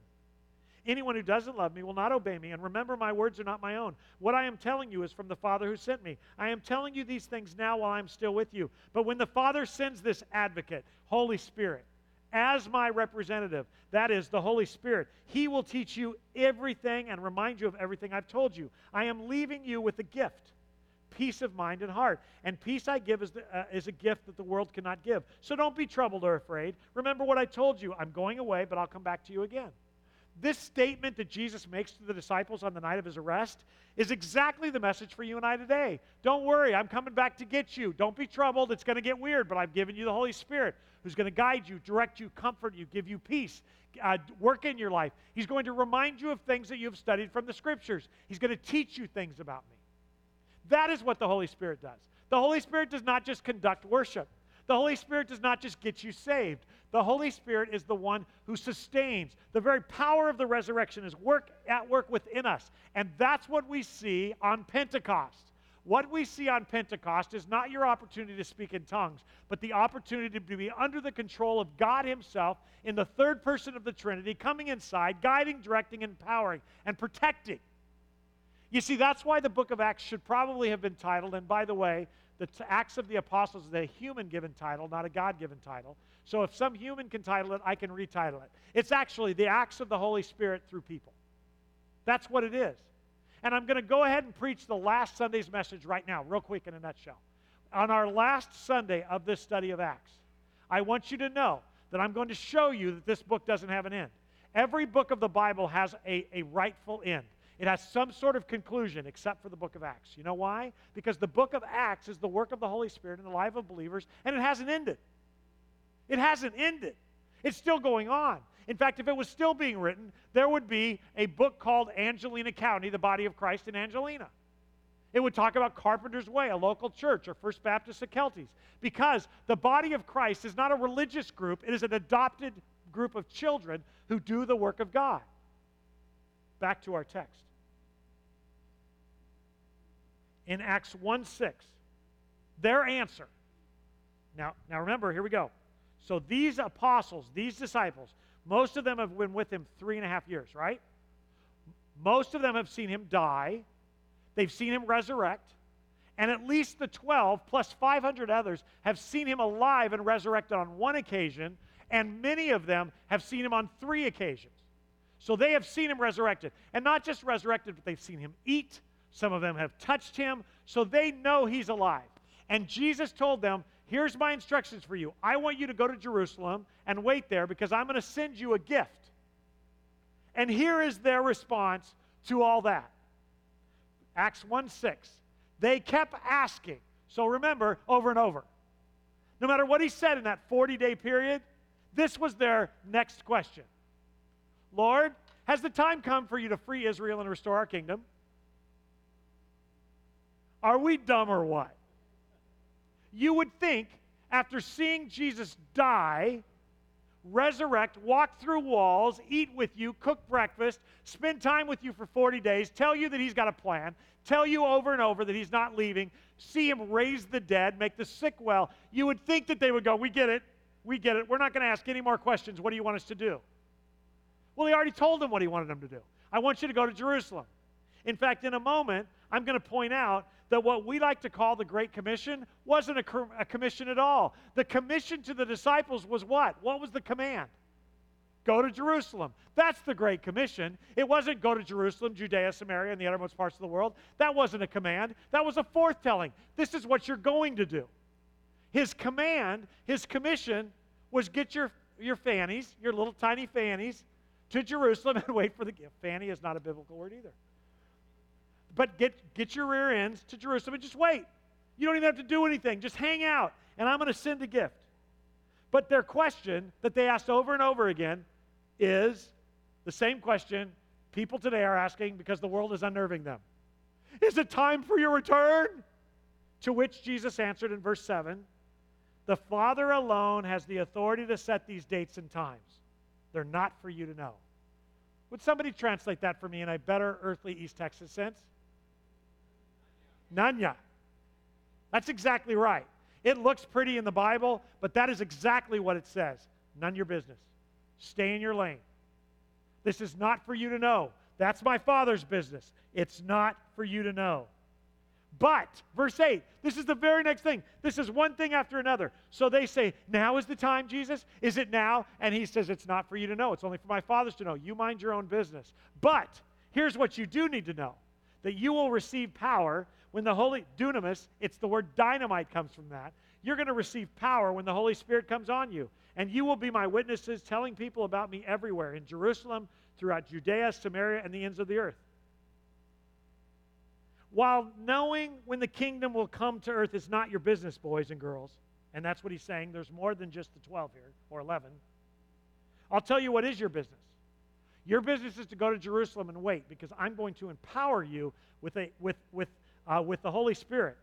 Anyone who doesn't love me will not obey me. And remember, my words are not my own. What I am telling you is from the Father who sent me. I am telling you these things now while I'm still with you. But when the Father sends this advocate, Holy Spirit, as my representative, that is the Holy Spirit, he will teach you everything and remind you of everything I've told you. I am leaving you with a gift peace of mind and heart. And peace I give is, the, uh, is a gift that the world cannot give. So don't be troubled or afraid. Remember what I told you. I'm going away, but I'll come back to you again. This statement that Jesus makes to the disciples on the night of his arrest is exactly the message for you and I today. Don't worry, I'm coming back to get you. Don't be troubled. It's going to get weird, but I've given you the Holy Spirit who's going to guide you, direct you, comfort you, give you peace, uh, work in your life. He's going to remind you of things that you've studied from the scriptures. He's going to teach you things about me. That is what the Holy Spirit does. The Holy Spirit does not just conduct worship. The Holy Spirit does not just get you saved. The Holy Spirit is the one who sustains. The very power of the resurrection is work at work within us. And that's what we see on Pentecost. What we see on Pentecost is not your opportunity to speak in tongues, but the opportunity to be under the control of God Himself in the third person of the Trinity, coming inside, guiding, directing, empowering, and protecting. You see, that's why the book of Acts should probably have been titled, and by the way, the t- Acts of the Apostles is a human given title, not a God given title. So if some human can title it, I can retitle it. It's actually the Acts of the Holy Spirit through people. That's what it is. And I'm going to go ahead and preach the last Sunday's message right now, real quick in a nutshell. On our last Sunday of this study of Acts, I want you to know that I'm going to show you that this book doesn't have an end. Every book of the Bible has a, a rightful end. It has some sort of conclusion, except for the book of Acts. You know why? Because the book of Acts is the work of the Holy Spirit in the life of believers, and it hasn't ended. It hasn't ended. It's still going on. In fact, if it was still being written, there would be a book called Angelina County, the body of Christ in Angelina. It would talk about Carpenter's Way, a local church, or First Baptist of Keltys, because the body of Christ is not a religious group, it is an adopted group of children who do the work of God. Back to our text. In Acts 1 6, their answer. Now, now remember, here we go. So these apostles, these disciples, most of them have been with him three and a half years, right? Most of them have seen him die. They've seen him resurrect. And at least the 12 plus 500 others have seen him alive and resurrected on one occasion, and many of them have seen him on three occasions. So they have seen him resurrected. And not just resurrected, but they've seen him eat. Some of them have touched him. So they know he's alive. And Jesus told them, Here's my instructions for you. I want you to go to Jerusalem and wait there because I'm going to send you a gift. And here is their response to all that Acts 1 6. They kept asking. So remember, over and over. No matter what he said in that 40 day period, this was their next question Lord, has the time come for you to free Israel and restore our kingdom? Are we dumb or what? You would think, after seeing Jesus die, resurrect, walk through walls, eat with you, cook breakfast, spend time with you for 40 days, tell you that he's got a plan, tell you over and over that he's not leaving, see him raise the dead, make the sick well, you would think that they would go, We get it. We get it. We're not going to ask any more questions. What do you want us to do? Well, he already told them what he wanted them to do. I want you to go to Jerusalem. In fact, in a moment, I'm going to point out that what we like to call the Great Commission wasn't a, co- a, commission at all. The commission to the disciples was what? What was the command? Go to Jerusalem. That's the Great Commission. It wasn't go to Jerusalem, Judea, Samaria, and the uttermost parts of the world. That wasn't a command. That was a forthtelling. This is what you're going to do. His command, his commission, was get your, your fannies, your little tiny fannies, to Jerusalem and wait for the gift. Fanny is not a biblical word either. But get, get your rear ends to Jerusalem and just wait. You don't even have to do anything. Just hang out, and I'm going to send a gift. But their question that they asked over and over again is the same question people today are asking because the world is unnerving them. Is it time for your return? To which Jesus answered in verse 7 The Father alone has the authority to set these dates and times. They're not for you to know. Would somebody translate that for me in a better earthly East Texas sense? Nanya. That's exactly right. It looks pretty in the Bible, but that is exactly what it says. None your business. Stay in your lane. This is not for you to know. That's my Father's business. It's not for you to know. But, verse 8, this is the very next thing. This is one thing after another. So they say, Now is the time, Jesus? Is it now? And he says, It's not for you to know. It's only for my fathers to know. You mind your own business. But here's what you do need to know that you will receive power when the Holy Dunamis, it's the word dynamite comes from that. You're going to receive power when the Holy Spirit comes on you. And you will be my witnesses, telling people about me everywhere in Jerusalem, throughout Judea, Samaria, and the ends of the earth. While knowing when the kingdom will come to earth is not your business, boys and girls, and that's what he's saying, there's more than just the 12 here, or 11. I'll tell you what is your business. Your business is to go to Jerusalem and wait because I'm going to empower you with, a, with, with, uh, with the Holy Spirit.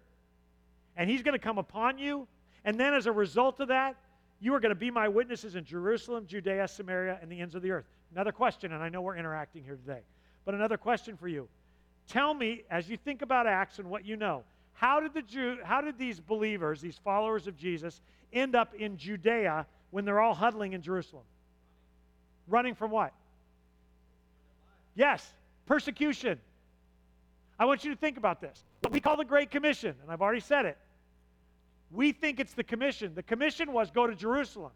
And He's going to come upon you. And then, as a result of that, you are going to be my witnesses in Jerusalem, Judea, Samaria, and the ends of the earth. Another question, and I know we're interacting here today, but another question for you. Tell me, as you think about Acts and what you know, how did, the Jew, how did these believers, these followers of Jesus, end up in Judea when they're all huddling in Jerusalem? Running from what? Yes, persecution. I want you to think about this. What we call the Great Commission, and I've already said it. We think it's the commission. The commission was go to Jerusalem.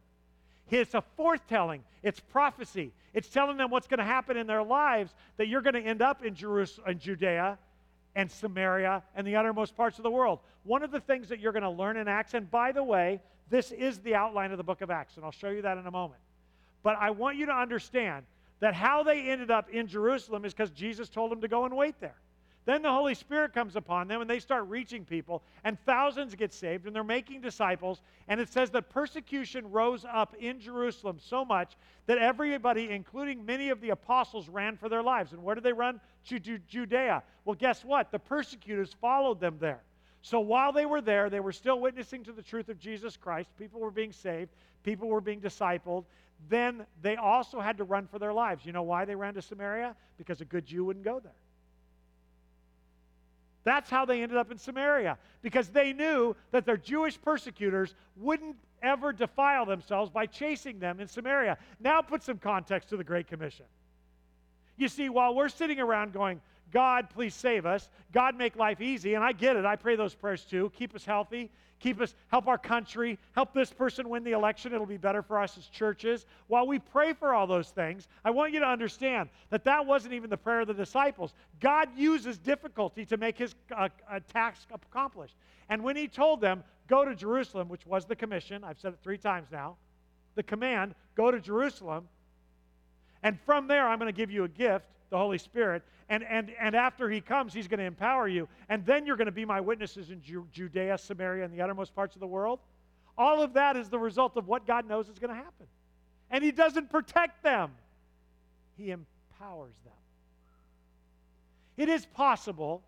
It's a foretelling, it's prophecy. It's telling them what's going to happen in their lives that you're going to end up in Jerusalem, in Judea and Samaria and the uttermost parts of the world. One of the things that you're going to learn in Acts, and by the way, this is the outline of the book of Acts, and I'll show you that in a moment. But I want you to understand that how they ended up in Jerusalem is because Jesus told them to go and wait there. Then the Holy Spirit comes upon them and they start reaching people, and thousands get saved, and they're making disciples. And it says that persecution rose up in Jerusalem so much that everybody, including many of the apostles, ran for their lives. And where did they run? To Judea. Well, guess what? The persecutors followed them there. So while they were there, they were still witnessing to the truth of Jesus Christ. People were being saved, people were being discipled. Then they also had to run for their lives. You know why they ran to Samaria? Because a good Jew wouldn't go there. That's how they ended up in Samaria, because they knew that their Jewish persecutors wouldn't ever defile themselves by chasing them in Samaria. Now, put some context to the Great Commission. You see, while we're sitting around going, God, please save us, God, make life easy, and I get it, I pray those prayers too. Keep us healthy, keep us, help our country, help this person win the election. It'll be better for us as churches. While we pray for all those things, I want you to understand that that wasn't even the prayer of the disciples. God uses difficulty to make his uh, uh, task accomplished. And when he told them, go to Jerusalem, which was the commission, I've said it three times now, the command, go to Jerusalem, and from there I'm going to give you a gift, the Holy Spirit, and, and, and after he comes, he's going to empower you. And then you're going to be my witnesses in Ju- Judea, Samaria, and the uttermost parts of the world. All of that is the result of what God knows is going to happen. And he doesn't protect them, he empowers them. It is possible,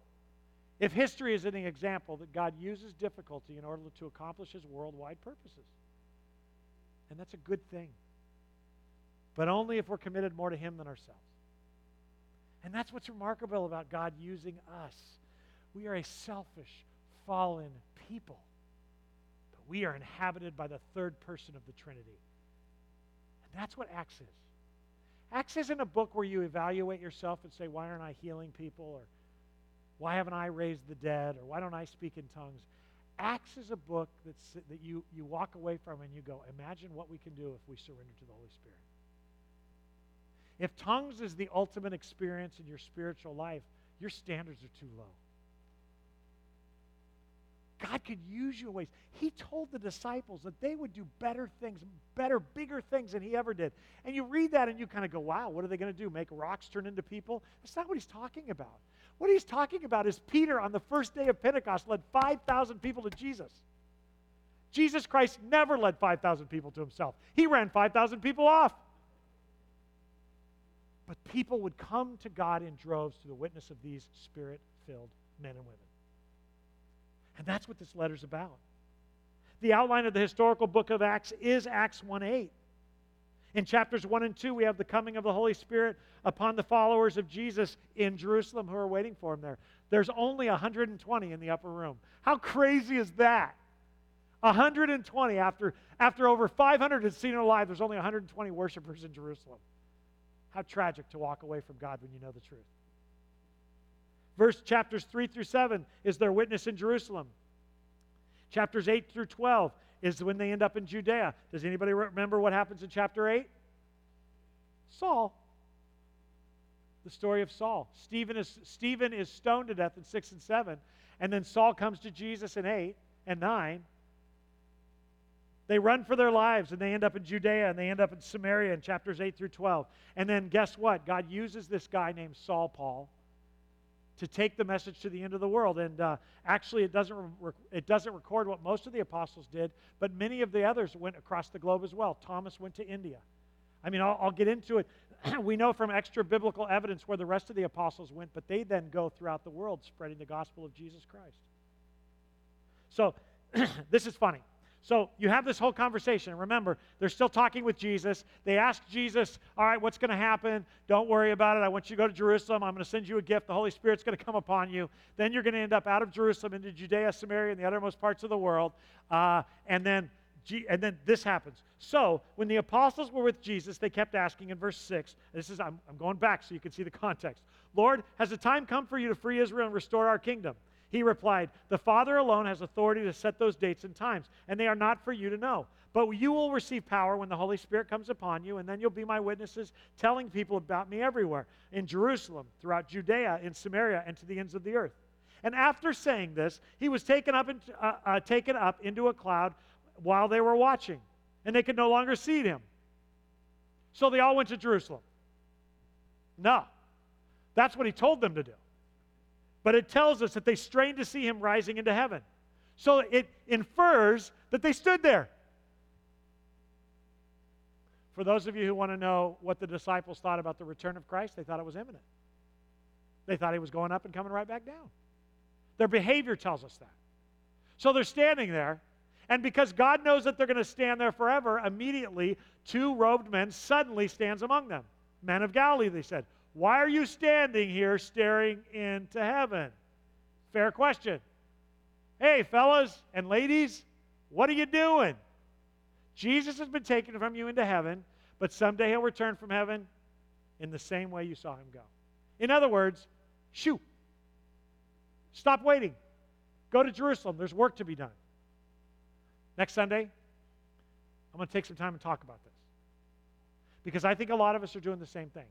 if history is any example, that God uses difficulty in order to accomplish his worldwide purposes. And that's a good thing. But only if we're committed more to him than ourselves. And that's what's remarkable about God using us. We are a selfish, fallen people, but we are inhabited by the third person of the Trinity. And that's what Acts is. Acts isn't a book where you evaluate yourself and say, why aren't I healing people? Or why haven't I raised the dead? Or why don't I speak in tongues? Acts is a book that's, that you, you walk away from and you go, imagine what we can do if we surrender to the Holy Spirit. If tongues is the ultimate experience in your spiritual life, your standards are too low. God could use you in ways. He told the disciples that they would do better things, better, bigger things than he ever did. And you read that and you kind of go, wow, what are they going to do? Make rocks turn into people? That's not what he's talking about. What he's talking about is Peter on the first day of Pentecost led 5,000 people to Jesus. Jesus Christ never led 5,000 people to himself, he ran 5,000 people off. But people would come to God in droves through the witness of these spirit filled men and women. And that's what this letter's about. The outline of the historical book of Acts is Acts 1 8. In chapters 1 and 2, we have the coming of the Holy Spirit upon the followers of Jesus in Jerusalem who are waiting for him there. There's only 120 in the upper room. How crazy is that? 120 after, after over 500 had seen it alive, there's only 120 worshipers in Jerusalem. How tragic to walk away from God when you know the truth. Verse chapters 3 through 7 is their witness in Jerusalem. Chapters 8 through 12 is when they end up in Judea. Does anybody remember what happens in chapter 8? Saul. The story of Saul. Stephen is, Stephen is stoned to death in 6 and 7. And then Saul comes to Jesus in 8 and 9. They run for their lives and they end up in Judea and they end up in Samaria in chapters 8 through 12. And then guess what? God uses this guy named Saul Paul to take the message to the end of the world. And uh, actually, it doesn't, it doesn't record what most of the apostles did, but many of the others went across the globe as well. Thomas went to India. I mean, I'll, I'll get into it. we know from extra biblical evidence where the rest of the apostles went, but they then go throughout the world spreading the gospel of Jesus Christ. So, this is funny. So you have this whole conversation. Remember, they're still talking with Jesus. They ask Jesus, All right, what's going to happen? Don't worry about it. I want you to go to Jerusalem. I'm going to send you a gift. The Holy Spirit's going to come upon you. Then you're going to end up out of Jerusalem into Judea, Samaria, and the uttermost parts of the world. Uh, and then and then this happens. So, when the apostles were with Jesus, they kept asking in verse 6. This is, I'm, I'm going back so you can see the context. Lord, has the time come for you to free Israel and restore our kingdom? He replied, The Father alone has authority to set those dates and times, and they are not for you to know. But you will receive power when the Holy Spirit comes upon you, and then you'll be my witnesses, telling people about me everywhere in Jerusalem, throughout Judea, in Samaria, and to the ends of the earth. And after saying this, he was taken up, into, uh, uh, taken up into a cloud while they were watching, and they could no longer see him. So they all went to Jerusalem. No, that's what he told them to do. But it tells us that they strained to see him rising into heaven. So it infers that they stood there. For those of you who want to know what the disciples thought about the return of Christ, they thought it was imminent. They thought he was going up and coming right back down. Their behavior tells us that. So they're standing there, and because God knows that they're going to stand there forever, immediately two robed men suddenly stands among them. Men of Galilee, they said. Why are you standing here staring into heaven? Fair question. Hey, fellas and ladies, what are you doing? Jesus has been taken from you into heaven, but someday he'll return from heaven in the same way you saw him go. In other words, shoot. Stop waiting. Go to Jerusalem. There's work to be done. Next Sunday, I'm going to take some time and talk about this. Because I think a lot of us are doing the same thing.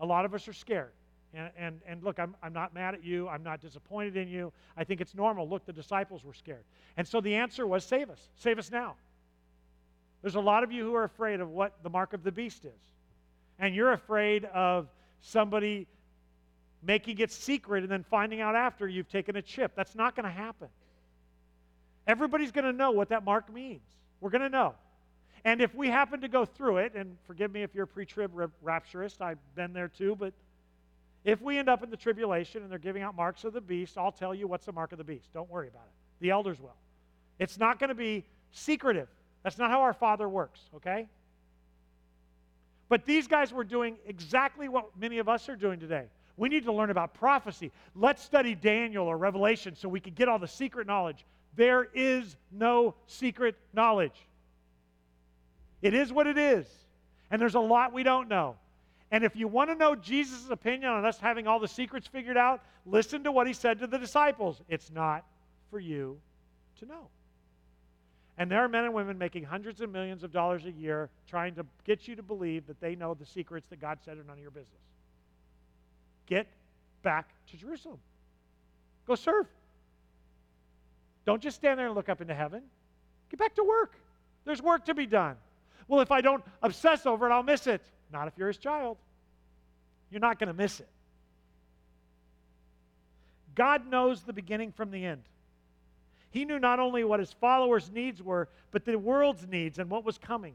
A lot of us are scared. And, and, and look, I'm, I'm not mad at you. I'm not disappointed in you. I think it's normal. Look, the disciples were scared. And so the answer was save us. Save us now. There's a lot of you who are afraid of what the mark of the beast is. And you're afraid of somebody making it secret and then finding out after you've taken a chip. That's not going to happen. Everybody's going to know what that mark means. We're going to know. And if we happen to go through it, and forgive me if you're a pre trib rapturist, I've been there too, but if we end up in the tribulation and they're giving out marks of the beast, I'll tell you what's the mark of the beast. Don't worry about it. The elders will. It's not going to be secretive. That's not how our Father works, okay? But these guys were doing exactly what many of us are doing today. We need to learn about prophecy. Let's study Daniel or Revelation so we can get all the secret knowledge. There is no secret knowledge. It is what it is. And there's a lot we don't know. And if you want to know Jesus' opinion on us having all the secrets figured out, listen to what he said to the disciples. It's not for you to know. And there are men and women making hundreds of millions of dollars a year trying to get you to believe that they know the secrets that God said are none of your business. Get back to Jerusalem. Go serve. Don't just stand there and look up into heaven. Get back to work. There's work to be done. Well, if I don't obsess over it, I'll miss it. Not if you're his child. You're not going to miss it. God knows the beginning from the end. He knew not only what his followers' needs were, but the world's needs and what was coming.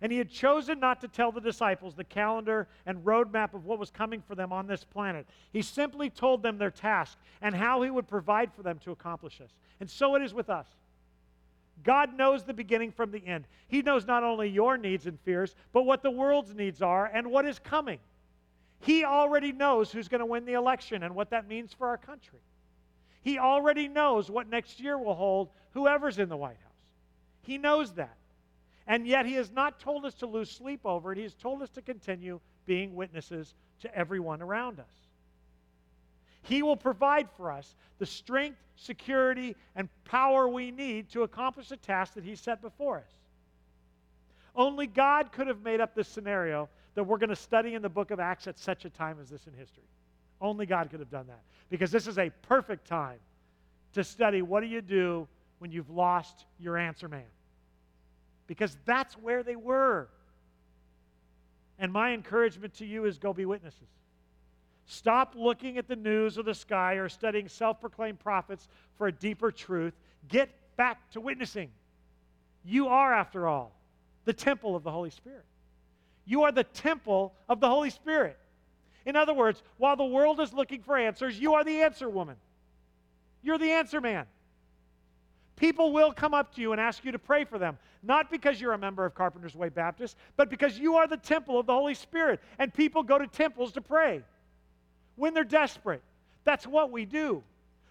And he had chosen not to tell the disciples the calendar and roadmap of what was coming for them on this planet. He simply told them their task and how he would provide for them to accomplish this. And so it is with us. God knows the beginning from the end. He knows not only your needs and fears, but what the world's needs are and what is coming. He already knows who's going to win the election and what that means for our country. He already knows what next year will hold, whoever's in the White House. He knows that. And yet, He has not told us to lose sleep over it. He has told us to continue being witnesses to everyone around us. He will provide for us the strength, security, and power we need to accomplish the task that He set before us. Only God could have made up this scenario that we're going to study in the book of Acts at such a time as this in history. Only God could have done that. Because this is a perfect time to study what do you do when you've lost your answer man. Because that's where they were. And my encouragement to you is go be witnesses. Stop looking at the news or the sky or studying self proclaimed prophets for a deeper truth. Get back to witnessing. You are, after all, the temple of the Holy Spirit. You are the temple of the Holy Spirit. In other words, while the world is looking for answers, you are the answer woman. You're the answer man. People will come up to you and ask you to pray for them, not because you're a member of Carpenter's Way Baptist, but because you are the temple of the Holy Spirit. And people go to temples to pray when they're desperate. That's what we do.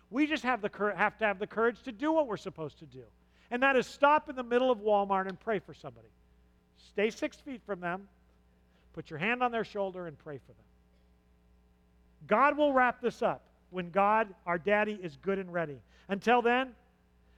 We just have, the have to have the courage to do what we're supposed to do. And that is stop in the middle of Walmart and pray for somebody. Stay six feet from them, put your hand on their shoulder, and pray for them. God will wrap this up when God, our daddy, is good and ready. Until then,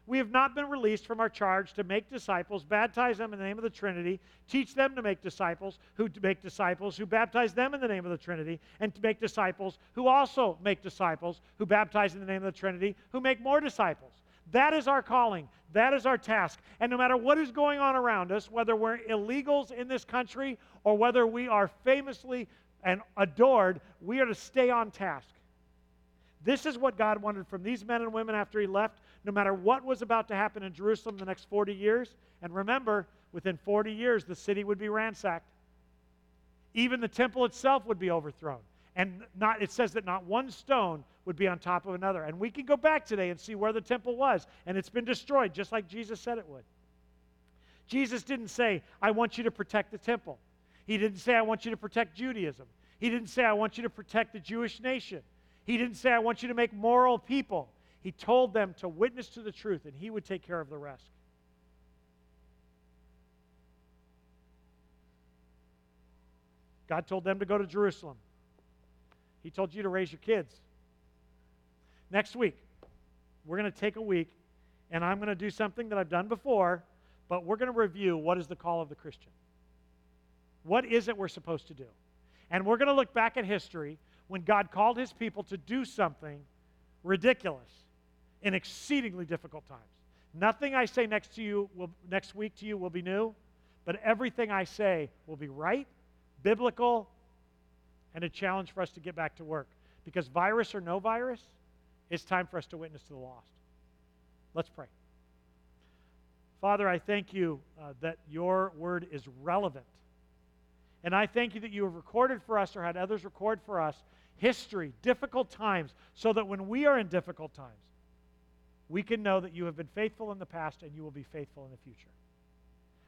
we have not been released from our charge to make disciples, baptize them in the name of the Trinity, teach them to make disciples, who make disciples, who baptize them in the name of the Trinity, and to make disciples who also make disciples, who baptize in the name of the Trinity, who make more disciples. That is our calling. That is our task. And no matter what is going on around us, whether we're illegals in this country or whether we are famously and adored, we are to stay on task. This is what God wanted from these men and women after He left, no matter what was about to happen in Jerusalem the next 40 years. And remember, within 40 years, the city would be ransacked. Even the temple itself would be overthrown. And not, it says that not one stone would be on top of another. And we can go back today and see where the temple was. And it's been destroyed, just like Jesus said it would. Jesus didn't say, I want you to protect the temple. He didn't say, I want you to protect Judaism. He didn't say, I want you to protect the Jewish nation. He didn't say, I want you to make moral people. He told them to witness to the truth, and He would take care of the rest. God told them to go to Jerusalem. He told you to raise your kids. Next week, we're going to take a week, and I'm going to do something that I've done before, but we're going to review what is the call of the Christian. What is it we're supposed to do? And we're going to look back at history when God called his people to do something ridiculous in exceedingly difficult times. Nothing I say next to you will, next week to you will be new, but everything I say will be right, biblical, and a challenge for us to get back to work. Because virus or no virus, it's time for us to witness to the lost. Let's pray. Father, I thank you uh, that your word is relevant and I thank you that you have recorded for us or had others record for us history, difficult times, so that when we are in difficult times, we can know that you have been faithful in the past and you will be faithful in the future.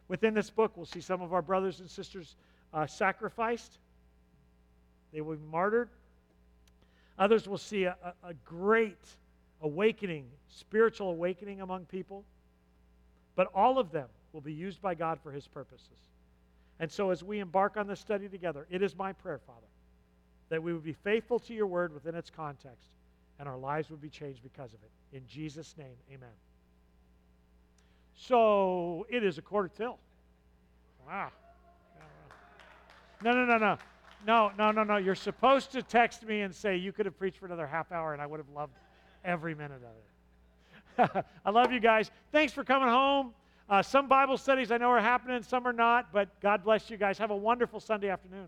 Within this book, we'll see some of our brothers and sisters uh, sacrificed, they will be martyred. Others will see a, a, a great awakening, spiritual awakening among people. But all of them will be used by God for his purposes. And so, as we embark on this study together, it is my prayer, Father, that we would be faithful to your word within its context and our lives would be changed because of it. In Jesus' name, amen. So, it is a quarter till. Wow. No, no, no, no. No, no, no, no. You're supposed to text me and say you could have preached for another half hour, and I would have loved every minute of it. I love you guys. Thanks for coming home. Uh, some Bible studies I know are happening, some are not, but God bless you guys. Have a wonderful Sunday afternoon.